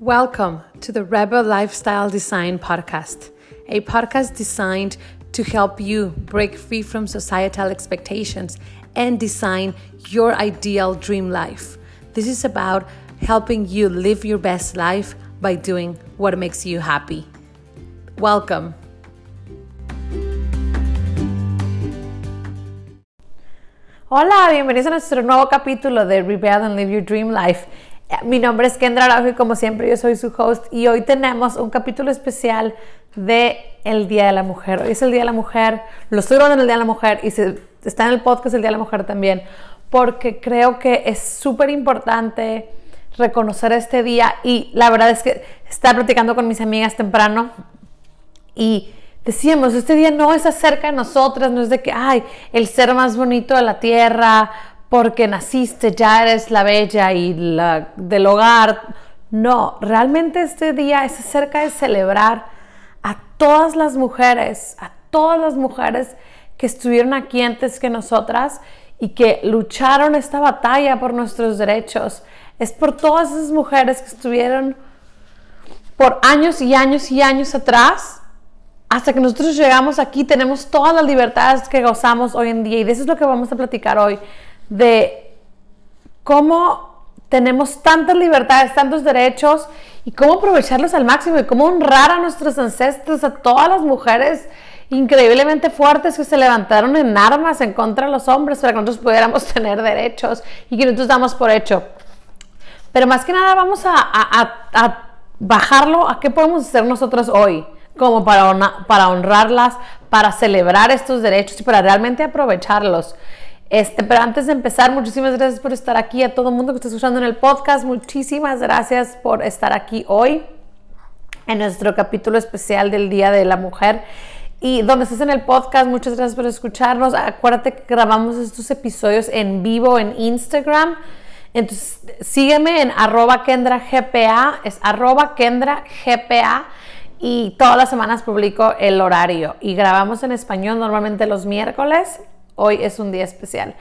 Welcome to the Rebel Lifestyle Design Podcast, a podcast designed to help you break free from societal expectations and design your ideal dream life. This is about helping you live your best life by doing what makes you happy. Welcome. Hola, bienvenidos a nuestro nuevo capítulo de Rebel and Live Your Dream Life. Mi nombre es Kendra Araujo y como siempre yo soy su host y hoy tenemos un capítulo especial de el Día de la Mujer. Hoy es el Día de la Mujer, lo estoy grabando en el Día de la Mujer y se, está en el podcast el Día de la Mujer también, porque creo que es súper importante reconocer este día y la verdad es que estaba platicando con mis amigas temprano y decíamos, este día no es acerca de nosotras, no es de que, ay, el ser más bonito de la tierra, porque naciste, ya eres la bella y la del hogar. No, realmente este día es acerca de celebrar a todas las mujeres, a todas las mujeres que estuvieron aquí antes que nosotras y que lucharon esta batalla por nuestros derechos. Es por todas esas mujeres que estuvieron por años y años y años atrás hasta que nosotros llegamos aquí, tenemos todas las libertades que gozamos hoy en día y de eso es lo que vamos a platicar hoy de cómo tenemos tantas libertades, tantos derechos y cómo aprovecharlos al máximo y cómo honrar a nuestros ancestros, a todas las mujeres increíblemente fuertes que se levantaron en armas en contra de los hombres para que nosotros pudiéramos tener derechos y que nosotros damos por hecho. Pero más que nada vamos a, bajarlo a qué podemos hacer nosotros hoy como para, para honrarlas, para celebrar estos derechos y para realmente aprovecharlos. Este, pero antes de empezar, muchísimas gracias por estar aquí. A todo el mundo que está escuchando en el podcast, muchísimas gracias por estar aquí hoy en nuestro capítulo especial del Día de la Mujer. Y donde estés en el podcast, muchas gracias por escucharnos. Acuérdate que grabamos estos episodios en vivo en Instagram. Entonces, sígueme en arroba KendraGPA, es arroba KendraGPA y todas las semanas publico el horario. Y grabamos en español normalmente los miércoles hoy es un día especial.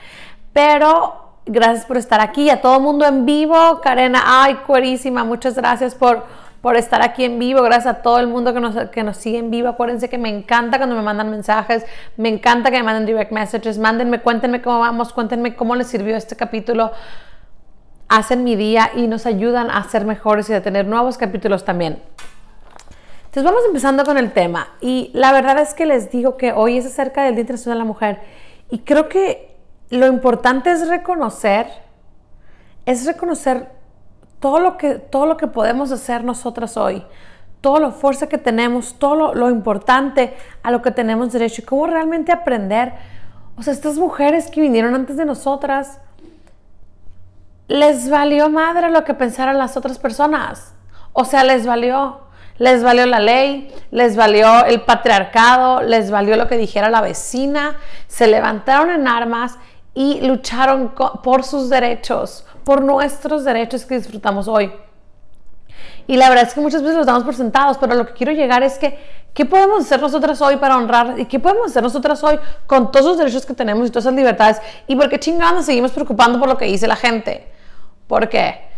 Pero gracias por estar aquí, a todo mundo en vivo. Karena, ay, cuerísima, muchas gracias por, por estar aquí en vivo. Gracias a todo el mundo que nos, que nos sigue en vivo. Acuérdense que me encanta cuando me mandan mensajes, me encanta que me manden direct messages. Mándenme, cuéntenme cómo vamos, cuéntenme cómo les sirvió este capítulo. Hacen mi día y nos ayudan a ser mejores y a tener nuevos capítulos también. Entonces vamos empezando con el tema. Y la verdad es que les digo que hoy es acerca del Día Internacional de la Mujer y creo que lo importante es reconocer, es reconocer todo lo que, todo lo que podemos hacer nosotras hoy, toda la fuerza que tenemos, todo lo, lo, importante a lo que tenemos derecho y cómo realmente aprender. O sea, estas mujeres que vinieron antes de nosotras, les valió madre lo que pensaran las otras personas. O sea, les valió les valió la ley, les valió el patriarcado, les valió lo que dijera la vecina, se levantaron en armas y lucharon por sus derechos, por nuestros derechos que disfrutamos hoy. Y la verdad es que muchas veces los damos por sentados, pero lo que quiero llegar es que, ¿qué podemos hacer nosotras hoy para honrar? ¿Y qué podemos hacer nosotras hoy con todos los derechos que tenemos y todas esas libertades? ¿Y por qué chingados seguimos preocupando por lo que dice la gente? ¿Por qué?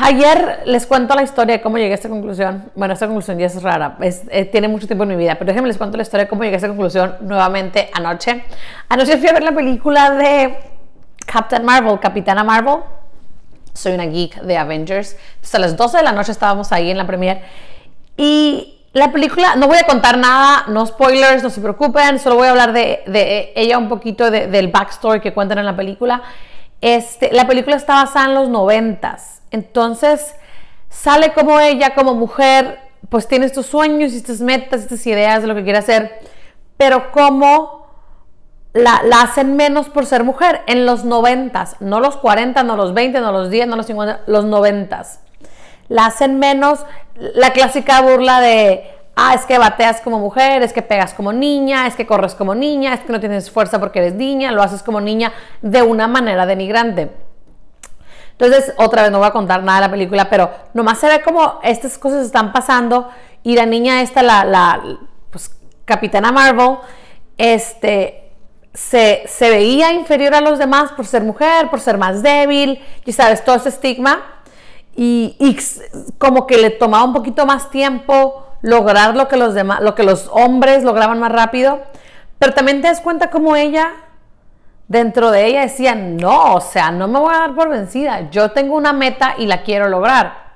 Ayer les cuento la historia de cómo llegué a esta conclusión. Bueno, esta conclusión ya es rara, eh, tiene mucho tiempo en mi vida, pero déjenme les cuento la historia de cómo llegué a esta conclusión nuevamente anoche. Anoche fui a ver la película de Captain Marvel, Capitana Marvel. Soy una geek de Avengers. Entonces a las 12 de la noche estábamos ahí en la premiere. Y la película, no voy a contar nada, no spoilers, no se preocupen, solo voy a hablar de ella un poquito, del backstory que cuentan en la película. Este, la película está basada en los noventas. Entonces, sale como ella, como mujer, pues tiene estos sueños y estas metas, estas ideas de lo que quiere hacer, pero como la, hacen menos por ser mujer en los noventas, no los 40, no los 20, no los 10, no los 50, los noventas. La hacen menos la clásica burla de, ah, es que bateas como mujer, es que pegas como niña, es que corres como niña, es que no tienes fuerza porque eres niña, lo haces como niña de una manera denigrante. Entonces, otra vez no voy a contar nada de la película, pero nomás se ve como estas cosas están pasando y la niña esta, la, la pues, Capitana Marvel, este, se, se, veía inferior a los demás por ser mujer, por ser más débil, y sabes, todo ese estigma. y, y como que le tomaba un poquito más tiempo lograr lo que los demás, lo que los hombres lograban más rápido. Pero también te das cuenta como ella, dentro de ella decía, no, o sea, no me voy a dar por vencida, yo tengo una meta y la quiero lograr.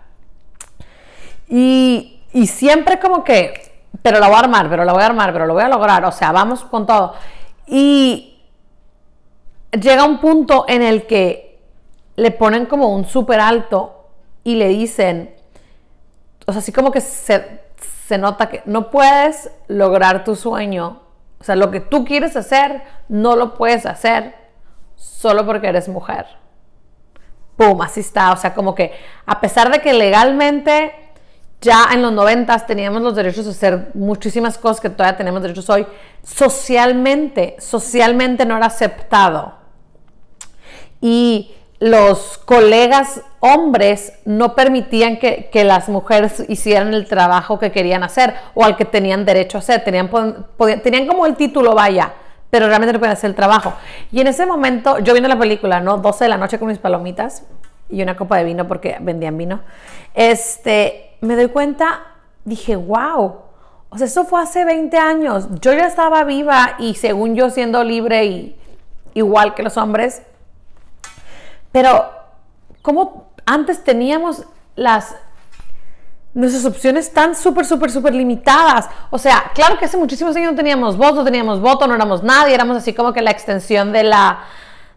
Y, y siempre como que, pero la voy a armar, pero la voy a armar, pero lo voy a lograr, o sea, vamos con todo. Y llega un punto en el que le ponen como un súper alto y le dicen, o sea, así como que se, se nota que no puedes lograr tu sueño o sea, lo que tú quieres hacer, no lo puedes hacer solo porque eres mujer. ¡Pum! Así está. O sea, como que a pesar de que legalmente ya en los noventas teníamos los derechos de hacer muchísimas cosas que todavía tenemos derechos hoy, socialmente, socialmente no era aceptado. Y los colegas hombres no permitían que, las mujeres hicieran el trabajo que querían hacer o al que tenían derecho a hacer. Tenían, tenían como el título, vaya, pero realmente no podían hacer el trabajo. Y en ese momento, yo viendo la película, ¿no? 12 de la noche con mis palomitas y una copa de vino porque vendían vino, este, me doy cuenta, dije, wow. O sea, eso fue hace 20 años. Yo ya estaba viva y según yo siendo libre y igual que los hombres, pero, ¿cómo antes teníamos las nuestras opciones tan súper, súper, súper limitadas. O sea, claro que hace muchísimos años no teníamos voz, no teníamos voto, no éramos nadie, éramos así como que la extensión de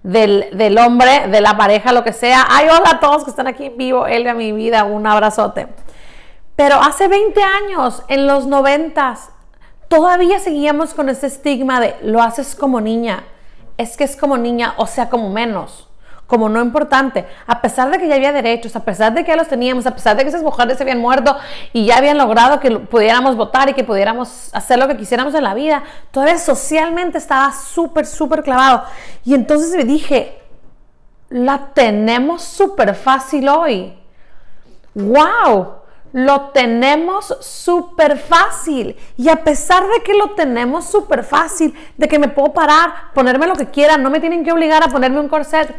del, del, hombre, de la pareja, lo que sea. Ay, hola a todos que están aquí en vivo, Elia, mi vida, un abrazote. Pero hace 20 años, en los 90, todavía seguíamos con ese estigma de lo haces como niña, es que es como niña, o sea, como menos como no importante, a pesar de que ya había derechos, a pesar de que ya los teníamos, a pesar de que esas mujeres se habían muerto y ya habían logrado que pudiéramos votar y que pudiéramos hacer lo que quisiéramos en la vida, todavía socialmente estaba súper, súper clavado. Y entonces me dije, la tenemos súper fácil hoy. ¡Wow! Lo tenemos súper fácil. Y a pesar de que lo tenemos súper fácil, de que me puedo parar, ponerme lo que quiera, no me tienen que obligar a ponerme un corset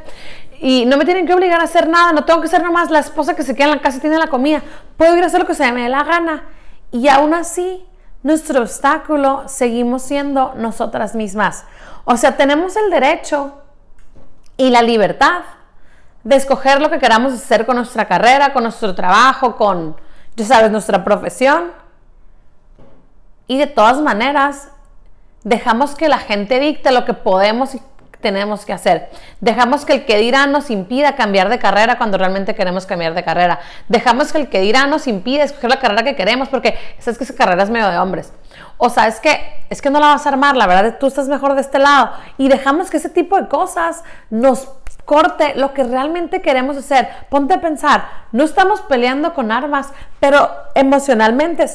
y no me tienen que obligar a hacer nada, no tengo que ser nomás la esposa que se queda en la casa y tiene la comida. Puedo ir a hacer lo que se me dé la gana. Y aún así, nuestro obstáculo seguimos siendo nosotras mismas. O sea, tenemos el derecho y la libertad de escoger lo que queramos hacer con nuestra carrera, con nuestro trabajo, con ya sabes, nuestra profesión. Y de todas maneras, dejamos que la gente dicte lo que podemos y tenemos que hacer. Dejamos que el que dirá nos impida cambiar de carrera cuando realmente queremos cambiar de carrera. Dejamos que el que dirá nos impida escoger la carrera que queremos porque sabes que esa carrera es medio de hombres. O sea, es que, es que no la vas a armar, la verdad, tú estás mejor de este lado. Y dejamos que ese tipo de cosas nos corte lo que realmente queremos hacer. Ponte a pensar, no estamos peleando con armas, pero emocionalmente,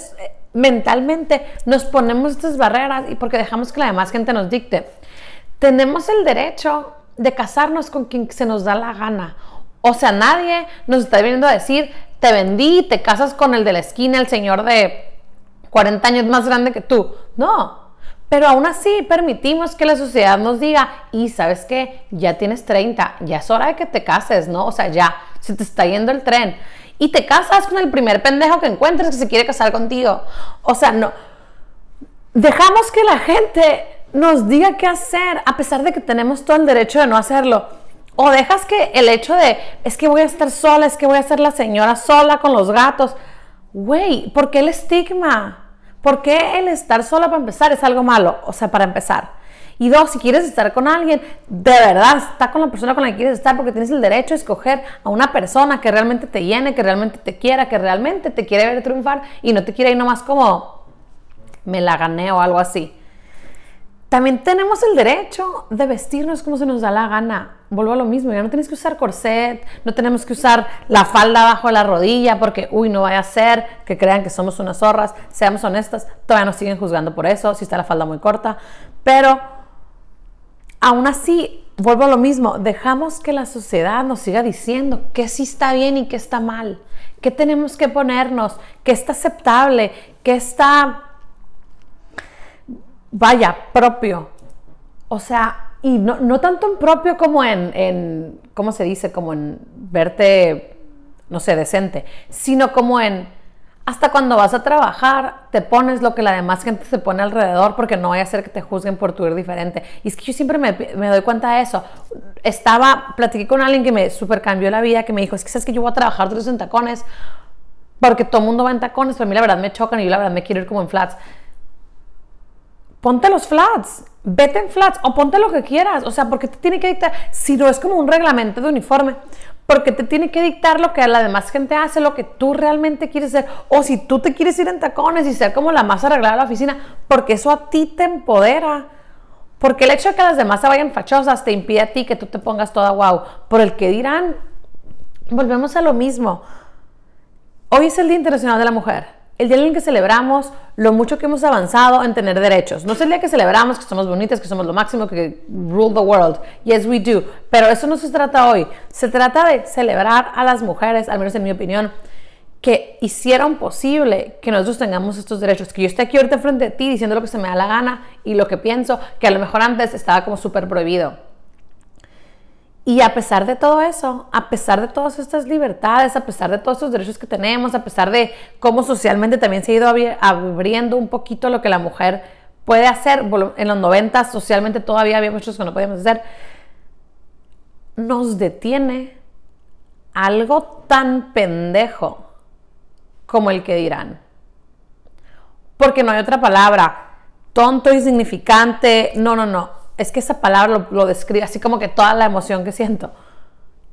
mentalmente nos ponemos estas barreras y porque dejamos que la demás gente nos dicte. Tenemos el derecho de casarnos con quien se nos da la gana. O sea, nadie nos está viniendo a decir, te vendí, te casas con el de la esquina, el señor de 40 años más grande que tú. No, pero aún así permitimos que la sociedad nos diga, y sabes qué, ya tienes 30, ya es hora de que te cases, ¿no? O sea, ya, se te está yendo el tren. Y te casas con el primer pendejo que encuentres que se quiere casar contigo. O sea, no. Dejamos que la gente nos diga qué hacer, a pesar de que tenemos todo el derecho de no hacerlo. O dejas que el hecho de, es que voy a estar sola, es que voy a ser la señora sola con los gatos. Güey, ¿por qué el estigma? ¿Por qué el estar sola para empezar es algo malo? O sea, para empezar. Y dos, si quieres estar con alguien, de verdad, está con la persona con la que quieres estar porque tienes el derecho a escoger a una persona que realmente te llene, que realmente te quiera, que realmente te quiere ver triunfar y no te quiere ir nomás como me la gané o algo así. También tenemos el derecho de vestirnos como se nos da la gana. Vuelvo a lo mismo, ya no tienes que usar corset, no tenemos que usar la falda bajo la rodilla porque, uy, no vaya a ser que crean que somos unas zorras. Seamos honestas, todavía nos siguen juzgando por eso, si está la falda muy corta. Pero aún así, vuelvo a lo mismo, dejamos que la sociedad nos siga diciendo qué sí está bien y qué está mal, qué tenemos que ponernos, qué está aceptable, qué está vaya, propio. O sea, y no, no tanto en propio como en, en, ¿cómo se dice? Como en verte no sé, decente, sino como en, hasta cuando vas a trabajar, te pones lo que la demás gente se pone alrededor porque no vaya a ser que te juzguen por tu ir diferente. Y es que yo siempre me, me doy cuenta de eso. Estaba, platiqué con alguien que me super cambió la vida, que me dijo, es que sabes que yo voy a trabajar tres en tacones porque todo mundo va en tacones, pero a mí la verdad me chocan y yo la verdad me quiero ir como en flats. Ponte los flats, vete en flats o ponte lo que quieras. O sea, porque te tiene que dictar, si no es como un reglamento de uniforme, porque te tiene que dictar lo que la demás gente hace, lo que tú realmente quieres ser, o si tú te quieres ir en tacones y ser como la más arreglada de la oficina, porque eso a ti te empodera. Porque el hecho de que las demás se vayan fachosas te impide a ti que tú te pongas toda wow. Por el que dirán, volvemos a lo mismo. Hoy es el Día Internacional de la Mujer el día en el que celebramos lo mucho que hemos avanzado en tener derechos. No es el día que celebramos que somos bonitas, que somos lo máximo, que rule the world. Yes, we do. Pero eso no se trata hoy. Se trata de celebrar a las mujeres, al menos en mi opinión, que hicieron posible que nosotros tengamos estos derechos. Que yo esté aquí ahorita frente a ti diciendo lo que se me da la gana y lo que pienso, que a lo mejor antes estaba como súper prohibido. Y a pesar de todo eso, a pesar de todas estas libertades, a pesar de todos estos derechos que tenemos, a pesar de cómo socialmente también se ha ido abriendo un poquito lo que la mujer puede hacer, en los 90 socialmente todavía había muchos que no podíamos hacer, nos detiene algo tan pendejo como el que dirán. Porque no hay otra palabra, tonto, insignificante, no, no, no es que esa palabra lo, describe así como que toda la emoción que siento.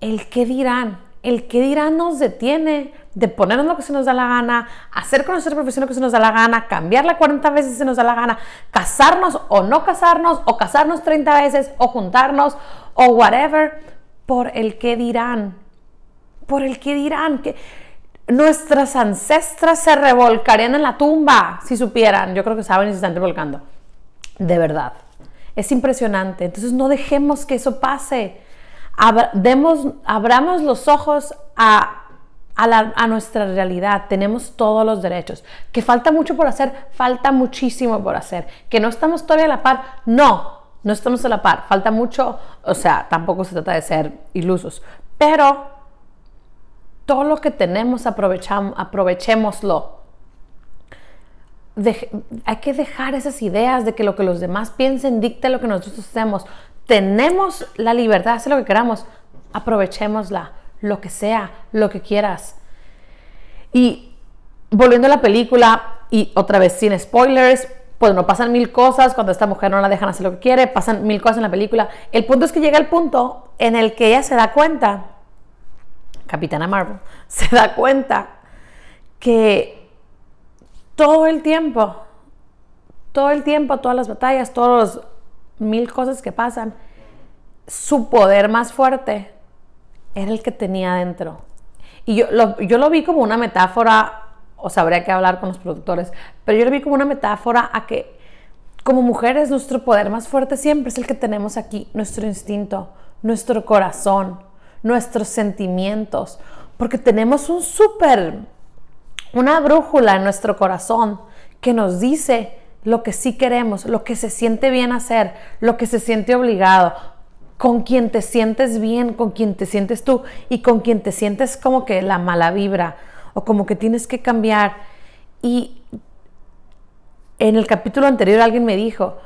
El qué dirán, el qué dirán nos detiene de ponernos lo que se nos da la gana, hacer con nuestra profesión lo que se nos da la gana, cambiarla 40 veces si se nos da la gana, casarnos o no casarnos, o casarnos 30 veces, o juntarnos, o whatever, por el qué dirán. Por el qué dirán. Que nuestras ancestras se revolcarían en la tumba si supieran. Yo creo que saben y se están revolcando. De verdad. Es impresionante. Entonces no dejemos que eso pase. abramos los ojos a, a, nuestra realidad. Tenemos todos los derechos. Que falta mucho por hacer, falta muchísimo por hacer. Que no estamos todavía a la par, no, no estamos a la par. Falta mucho, o sea, tampoco se trata de ser ilusos. Pero todo lo que tenemos, aprovechémoslo hay que dejar esas ideas de que lo que los demás piensen dicte lo que nosotros hacemos. Tenemos la libertad hacer lo que queramos, aprovechémosla, lo que sea, lo que quieras. Y volviendo a la película, y otra vez sin spoilers, pues no pasan mil cosas cuando esta mujer no la dejan hacer lo que quiere, pasan mil cosas en la película. El punto es que llega el punto en el que ella se da cuenta, Capitana Marvel, se da cuenta que todo el tiempo, todo el tiempo, todas las batallas, todos los mil cosas que pasan, su poder más fuerte era el que tenía dentro. Y yo lo, yo lo vi como una metáfora, o sabría que hablar con los productores, pero yo lo vi como una metáfora a que como mujeres nuestro poder más fuerte siempre es el que tenemos aquí, nuestro instinto, nuestro corazón, nuestros sentimientos, porque tenemos un súper una brújula en nuestro corazón que nos dice lo que sí queremos, lo que se siente bien hacer, lo que se siente obligado, con quien te sientes bien, con quien te sientes tú y con quien te sientes como que la mala vibra o como que tienes que cambiar. Y en el capítulo anterior alguien me dijo,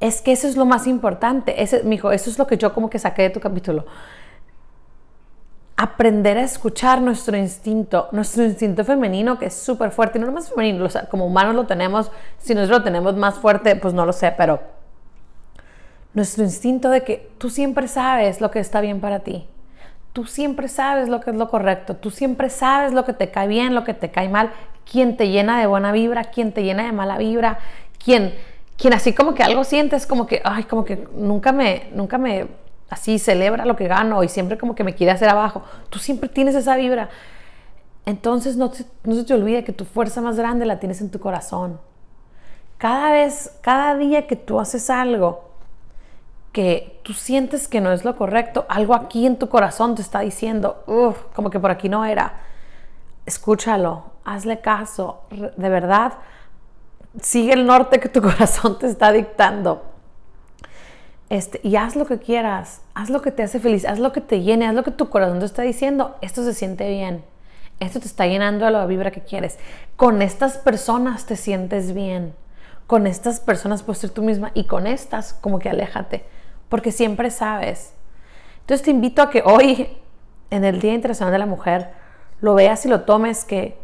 es que eso es lo más importante. Ese, me dijo, eso es lo que yo como que saqué de tu capítulo aprender a escuchar nuestro instinto, nuestro instinto femenino que es súper fuerte, y no más femenino, como humanos lo tenemos, si nosotros lo tenemos más fuerte, pues no lo sé, pero nuestro instinto de que tú siempre sabes lo que está bien para ti, tú siempre sabes lo que es lo correcto, tú siempre sabes lo que te cae bien, lo que te cae mal, quién te llena de buena vibra, quién te llena de mala vibra, quién, quién así como que algo sientes como que, ay, como que nunca me, nunca me así celebra lo que gano y siempre como que me quiere hacer abajo. Tú siempre tienes esa vibra. Entonces no, no se te olvide que tu fuerza más grande la tienes en tu corazón. Cada vez, cada día que tú haces algo que tú sientes que no es lo correcto, algo aquí en tu corazón te está diciendo, uff, como que por aquí no era. Escúchalo, hazle caso, de verdad, sigue el norte que tu corazón te está dictando Este, y haz lo que quieras, haz lo que te hace feliz, haz lo que te llene, haz lo que tu corazón te está diciendo. Esto se siente bien, esto te está llenando de la vibra que quieres. Con estas personas te sientes bien, con estas personas puedes ser tú misma y con estas como que aléjate, porque siempre sabes. Entonces te invito a que hoy, en el Día Internacional de la Mujer, lo veas y lo tomes que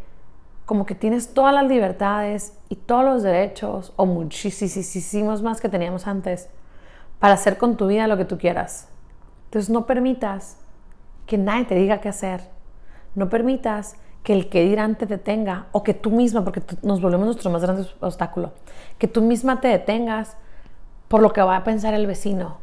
como que tienes todas las libertades y todos los derechos, o muchísimos más que teníamos antes, para hacer con tu vida lo que tú quieras. Entonces no permitas que nadie te diga qué hacer. No permitas que el que dirán te detenga o que tú misma, porque nos volvemos nuestro más grande obstáculo, que tú misma te detengas por lo que va a pensar el vecino.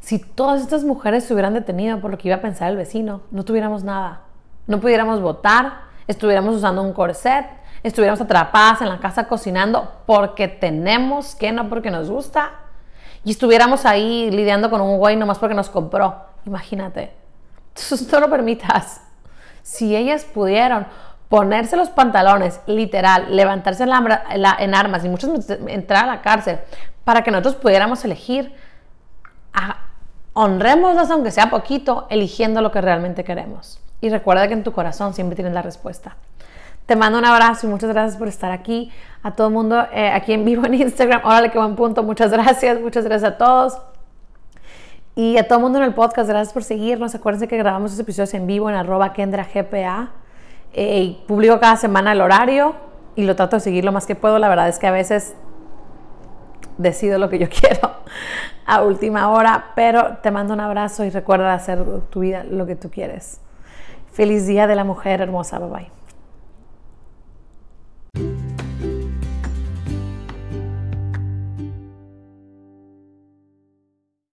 Si todas estas mujeres se hubieran detenido por lo que iba a pensar el vecino, no tuviéramos nada. No pudiéramos votar, estuviéramos usando un corset, estuviéramos atrapadas en la casa cocinando porque tenemos que, no porque nos gusta, y estuviéramos ahí lidiando con un güey nomás porque nos compró. Imagínate. Entonces no lo permitas. Si ellas pudieron ponerse los pantalones, literal, levantarse en, armas y muchos entrar a la cárcel para que nosotros pudiéramos elegir, honrémoslas aunque sea poquito, eligiendo lo que realmente queremos. Y recuerda que en tu corazón siempre tienes la respuesta. Te mando un abrazo y muchas gracias por estar aquí. A todo el mundo eh, aquí en vivo en Instagram. Órale, qué buen punto. Muchas gracias. Muchas gracias a todos. Y a todo mundo en el podcast, gracias por seguirnos. Acuérdense que grabamos estos episodios en vivo en arroba kendragpa. Eh, publico cada semana el horario y lo trato de seguir lo más que puedo. La verdad es que a veces decido lo que yo quiero a última hora, pero te mando un abrazo y recuerda hacer tu vida lo que tú quieres. Feliz Día de la Mujer Hermosa. Bye bye. thank you